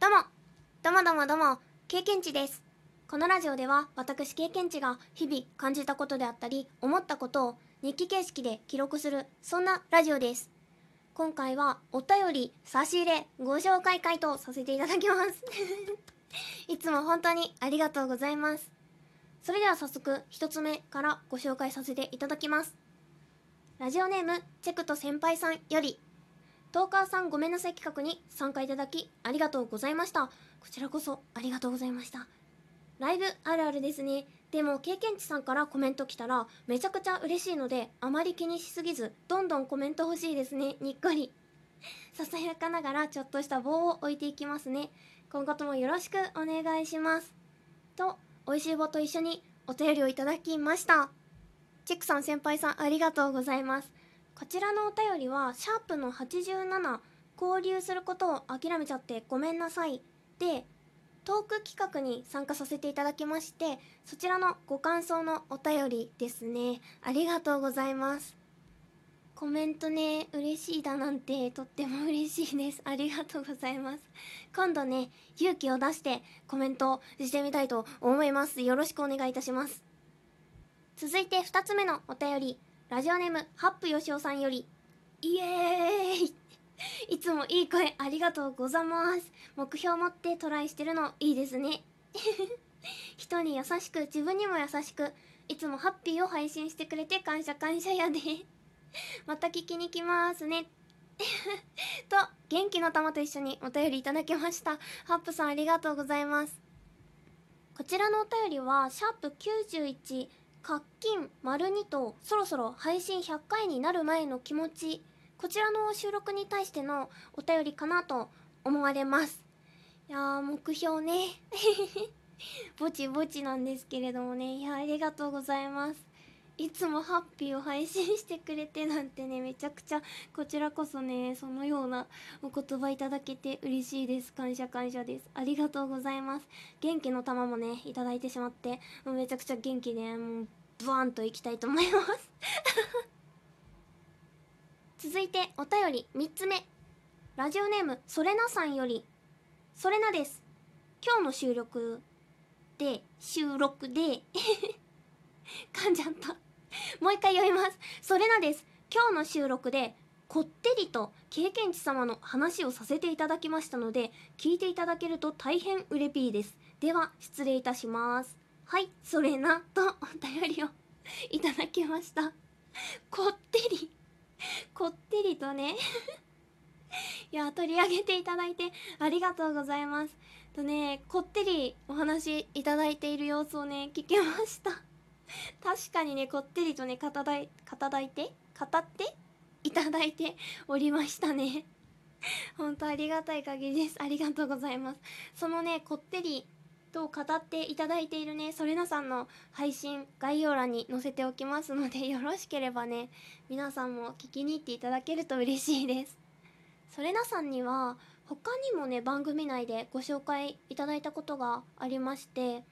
どうも。どうもどうもどうも。経験値です。このラジオでは私経験値が日々感じたことであったり思ったことを日記形式で記録するそんなラジオです。今回はお便り差し入れご紹介回答させていただきます。いつも本当にありがとうございます。それでは早速一つ目からご紹介させていただきます。ラジオネームチェクト先輩さんよりトーカーさんごめんなさい企画に参加いただきありがとうございました。こちらこそありがとうございました。ライブあるあるですね。でも経験値さんからコメント来たらめちゃくちゃ嬉しいのであまり気にしすぎずどんどんコメント欲しいですね。にっこり。ささやかながらちょっとした棒を置いていきますね。今後ともよろしくお願いします。と美味しい棒と一緒にお便りをいただきました。チェックさん先輩さんありがとうございます。こちらのお便りはシャープの87交流することを諦めちゃってごめんなさい。でトーク企画に参加させていただきましてそちらのご感想のお便りですね。ありがとうございます。コメントね嬉しいだなんてとっても嬉しいです。ありがとうございます。今度ね勇気を出してコメントしてみたいと思います。よろしくお願いいたします。続いて2つ目のお便り。ラジオネームハップよしおさんよりイエーイ。いつもいい声ありがとうございます。目標を持ってトライしてるのいいですね。人に優しく自分にも優しくいつもハッピーを配信してくれて感謝感謝やで。また聞きに来ますね。と元気の玉と一緒にお便りいただきました。ハップさんありがとうございます。こちらのお便りはシャープ91課金丸2とそろそろ配信100回になる前の気持ちこちらの収録に対してのお便りかなと思われます。いやー目標ね。ぼちぼちなんですけれどもね。いやありがとうございます。いつもハッピーを配信してくれてなんてねめちゃくちゃこちらこそねそのようなお言葉いただけて嬉しいです。感謝感謝です。ありがとうございます。元気の玉もねいただいてしまってもうめちゃくちゃ元気でもうブワンといきたいと思います。続いてお便り3つ目。ラジオネームそれなさんより。それなです。今日の収録で収録で噛んじゃった。もう一回読みます。それなです。今日の収録で、こってりと経験値様の話をさせていただきましたので、聞いていただけると大変うれぴーです。では、失礼いたします。はい、それな、とお便りを いただきました。こってり。こってりとね いや、取り上げていただいてありがとうございます。とね、こってりお話いただいている様子をね、聞けました。確かにねこってりとね語だい語だいて？語って？いただいて？おりましたね。本当ありがたい限りです。ありがとうございます。そのねこってりと語っていただいているねそれなさんの配信概要欄に載せておきますのでよろしければね皆さんも聞きに行っていただけると嬉しいです。それなさんには他にもね番組内でご紹介いただいたことがありまして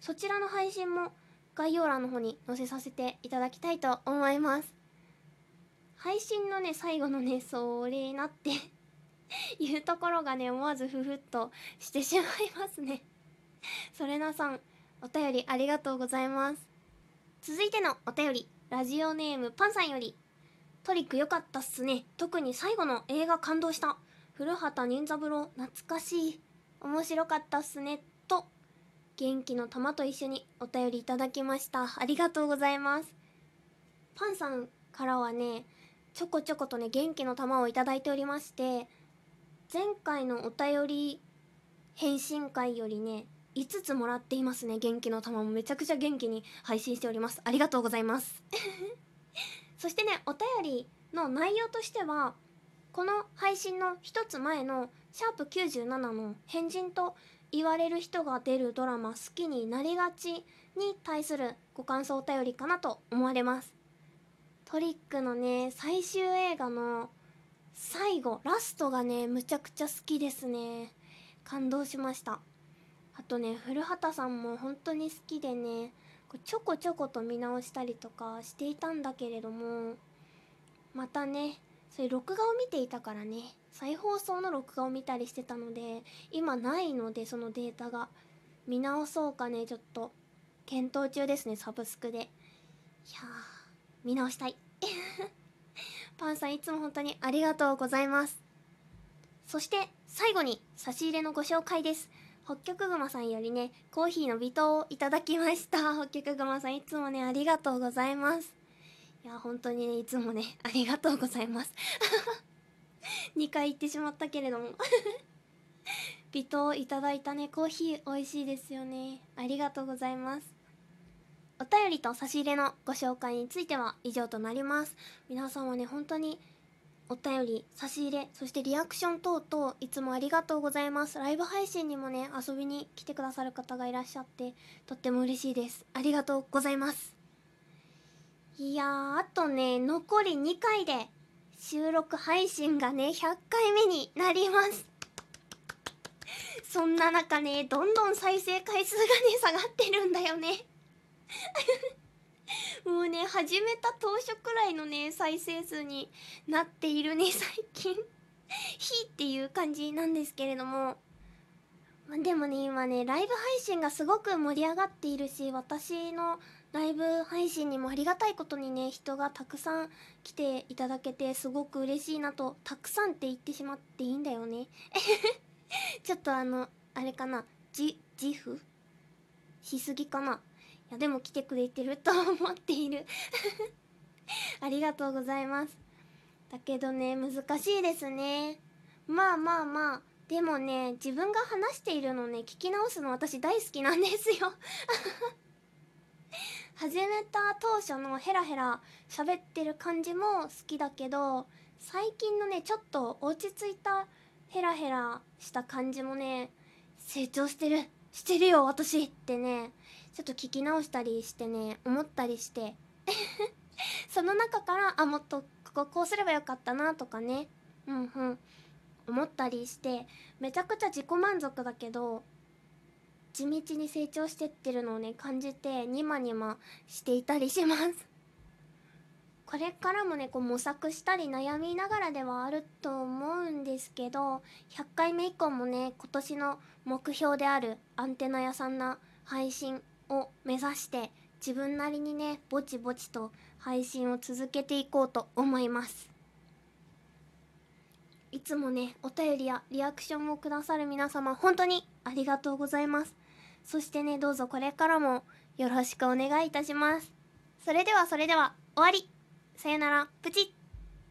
そちらの配信も概要欄の方に載せさせていただきたいと思います。配信のね最後のねそれなって いうところがね思わずふふっとしてしまいますね。それなさんお便りありがとうございます。続いてのお便りラジオネームパンさんよりトリック良かったっすね。特に最後の映画感動した。古畑任三郎懐かしい。面白かったっすね。と元気の玉と一緒にお便りいただきました。ありがとうございます。パンさんからはねちょこちょことね元気の玉をいただいておりまして前回のお便り返信会よりね5つもらっていますね元気の玉も。めちゃくちゃ元気に配信しております。ありがとうございます。そしてねお便りの内容としてはこの配信の1つ前のシャープ97の変人と言われる人が出るドラマ好きになりがちに対するご感想お便りかなと思われます。トリックのね最終映画の最後ラストがねむちゃくちゃ好きですね。感動しました。あとね古畑さんも本当に好きでねちょこちょこと見直したりとかしていたんだけれどもまたねそれ録画を見ていたからね。再放送の録画を見たりしてたので今ないのでそのデータが。見直そうかね。ちょっと検討中ですねサブスクで。いや見直したい。パンさんいつも本当にありがとうございます。そして最後に差し入れのご紹介です。北極熊さんよりねコーヒーの微糖をいただきました。北極熊さんいつもねありがとうございます。いや本当にねいつもねありがとうございます。2回言ってしまったけれども。微糖いただいたねコーヒー美味しいですよね。ありがとうございます。お便りと差し入れのご紹介については以上となります。皆さんはね本当にお便り差し入れそしてリアクション等々いつもありがとうございます。ライブ配信にもね遊びに来てくださる方がいらっしゃってとっても嬉しいです。ありがとうございます。いやーあとね残り2回で収録配信がね100回目になります。そんな中ねどんどん再生回数がね下がってるんだよね。もうね始めた当初くらいのね再生数になっているね最近。ひっていう感じなんですけれども。までもね今ねライブ配信がすごく盛り上がっているし私のライブ配信にもありがたいことにね人がたくさん来ていただけてすごく嬉しいなとたくさんって言ってしまっていいんだよね。ちょっとあのあれかなじ自負？しすぎかな？いやでも来てくれてると思っている。ありがとうございます。だけどね難しいですね。まあまあまあでもね自分が話しているのね聞き直すの私大好きなんですよ。始めた当初のヘラヘラ喋ってる感じも好きだけど最近のねちょっと落ち着いたヘラヘラした感じもね成長してるしてるよ私ってねちょっと聞き直したりしてね思ったりして。その中からあもっとこここうすればよかったなとかねうんうん思ったりしてめちゃくちゃ自己満足だけど地道に成長してってるのをね感じてニマニマしていたりします。これからもねこう模索したり悩みながらではあると思うんですけど100回目以降もね今年の目標であるアンテナ屋さんな配信を目指して自分なりにねぼちぼちと配信を続けていこうと思います。いつもねお便りやリアクションをくださる皆様本当にありがとうございます。そしてねどうぞこれからもよろしくお願いいたします。それではそれでは終わり。さよなら。プチッ。